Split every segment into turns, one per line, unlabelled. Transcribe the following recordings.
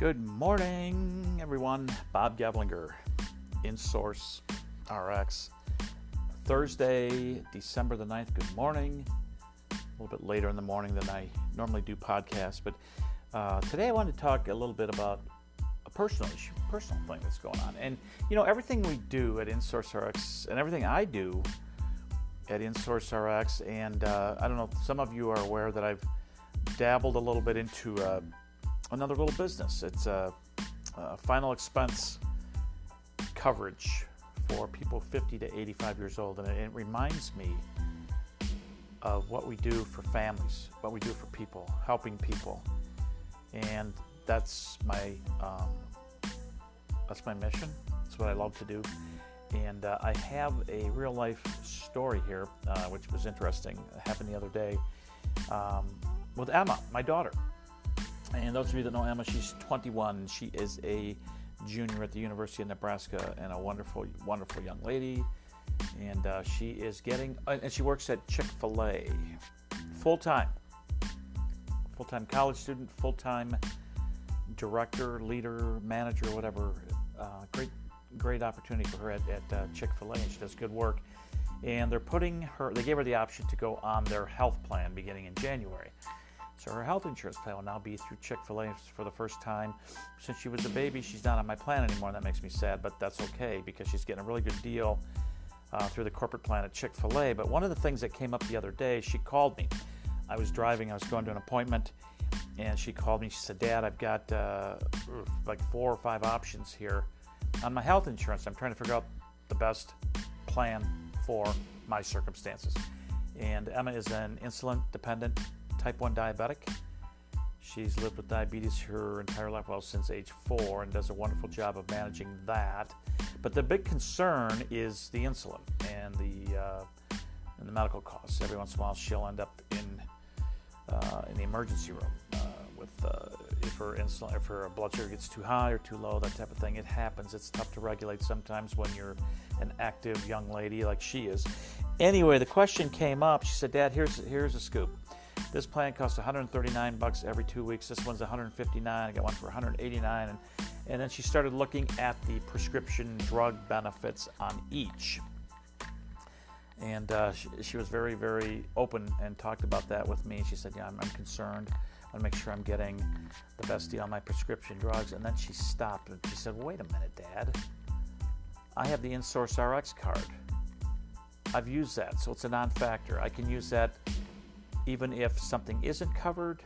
Good morning, everyone. Bob Gavlinger, InSource RX. Thursday, December the 9th. Good morning. A little bit later in the morning than I normally do podcasts, but uh, today I wanted to talk a little bit about a personal issue, personal thing that's going on. And you know, everything we do at InSource RX and everything I do at InSource RX, and uh, I don't know, some of you are aware that I've dabbled a little bit into. Uh, another little business. It's a, a, final expense coverage for people 50 to 85 years old, and it, it, reminds me of what we do for families, what we do for people, helping people, and that's my um, that's my mission. That's what I love to do, and uh, I have a real life story here, uh, which was interesting. It happened the other day um, with Emma, my daughter. And those of you that know Emma, she's 21. She is a junior at the University of Nebraska and a wonderful, wonderful young lady. And uh, she is getting, uh, and she works at Chick fil A full time. Full time college student, full time director, leader, manager, whatever. Uh, great, great opportunity for her at, at uh, Chick fil A, and she does good work. And they're putting her, they gave her the option to go on their health plan beginning in January. So her health insurance plan will now be through Chick fil A for the first time. Since she was a baby, she's not on my plan anymore, and that makes me sad, but that's okay because she's getting a really good deal uh, through the corporate plan at Chick fil A. But one of the things that came up the other day, she called me. I was driving, I was going to an appointment, and she called me. She said, Dad, I've got uh, like four or five options here on my health insurance. I'm trying to figure out the best plan for my circumstances. And Emma is an insulin dependent type 1 diabetic. She's lived with diabetes her entire life, well, since age four, and does a wonderful job of managing that. But the big concern is the insulin and the uh, and the medical costs. Every once in a while, she'll end up in uh, in the emergency room uh, with uh, if her insulin, if her blood sugar gets too high or too low, that type of thing. It happens. It's tough to regulate sometimes when you're an active young lady like she is. Anyway, the question came up. She said, "Dad, here's here's a scoop." This plan costs 139 bucks every two weeks. This one's 159. I got one for 189, and and then she started looking at the prescription drug benefits on each. And uh, she, she, was very, very open and talked about that with me. She said, "Yeah, I'm, I'm concerned. I want to make sure I'm getting the best deal on my prescription drugs." And then she stopped and she said, "Wait a minute, Dad. I have the InSource RX card. I've used that, so it's a non-factor. I can use that even if something isn't covered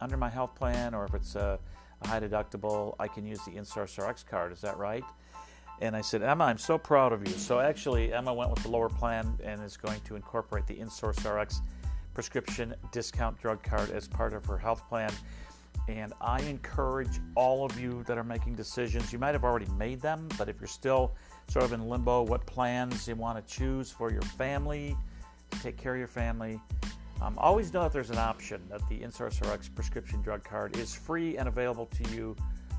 under my health plan or if it's a, a high deductible, I can use the InSource RX card. Is that right? And I said, Emma, I'm so proud of you. So actually, Emma went with the lower plan and is going to incorporate the InSource RX prescription discount drug card as part of her health plan. And I encourage all of you that are making decisions, you might have already made them, but if you're still sort of in limbo, what plans you want to choose for your family, to take care of your family, um, always know that there's an option that the InSource RX prescription drug card is free and available to you,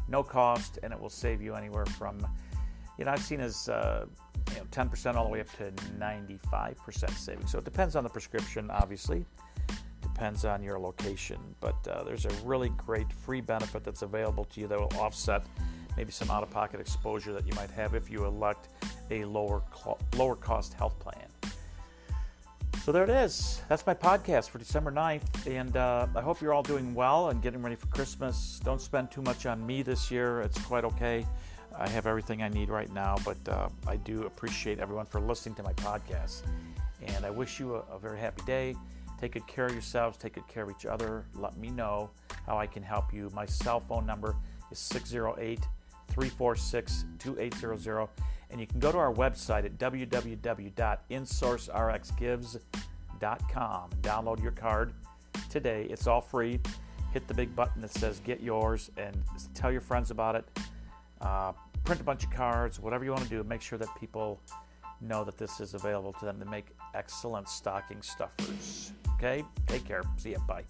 no cost, and it will save you anywhere from, you know, I've seen as uh, you know, 10% all the way up to 95% savings. So it depends on the prescription, obviously. Depends on your location, but uh, there's a really great free benefit that's available to you that will offset maybe some out-of-pocket exposure that you might have if you elect a lower lower cost health plan. So there it is. That's my podcast for December 9th. And uh, I hope you're all doing well and getting ready for Christmas. Don't spend too much on me this year. It's quite okay. I have everything I need right now, but uh, I do appreciate everyone for listening to my podcast. And I wish you a, a very happy day. Take good care of yourselves, take good care of each other. Let me know how I can help you. My cell phone number is 608 346 2800. And you can go to our website at www.insourcerxgives.com and download your card today. It's all free. Hit the big button that says Get Yours and tell your friends about it. Uh, print a bunch of cards, whatever you want to do. Make sure that people know that this is available to them to make excellent stocking stuffers. Okay? Take care. See you. Bye.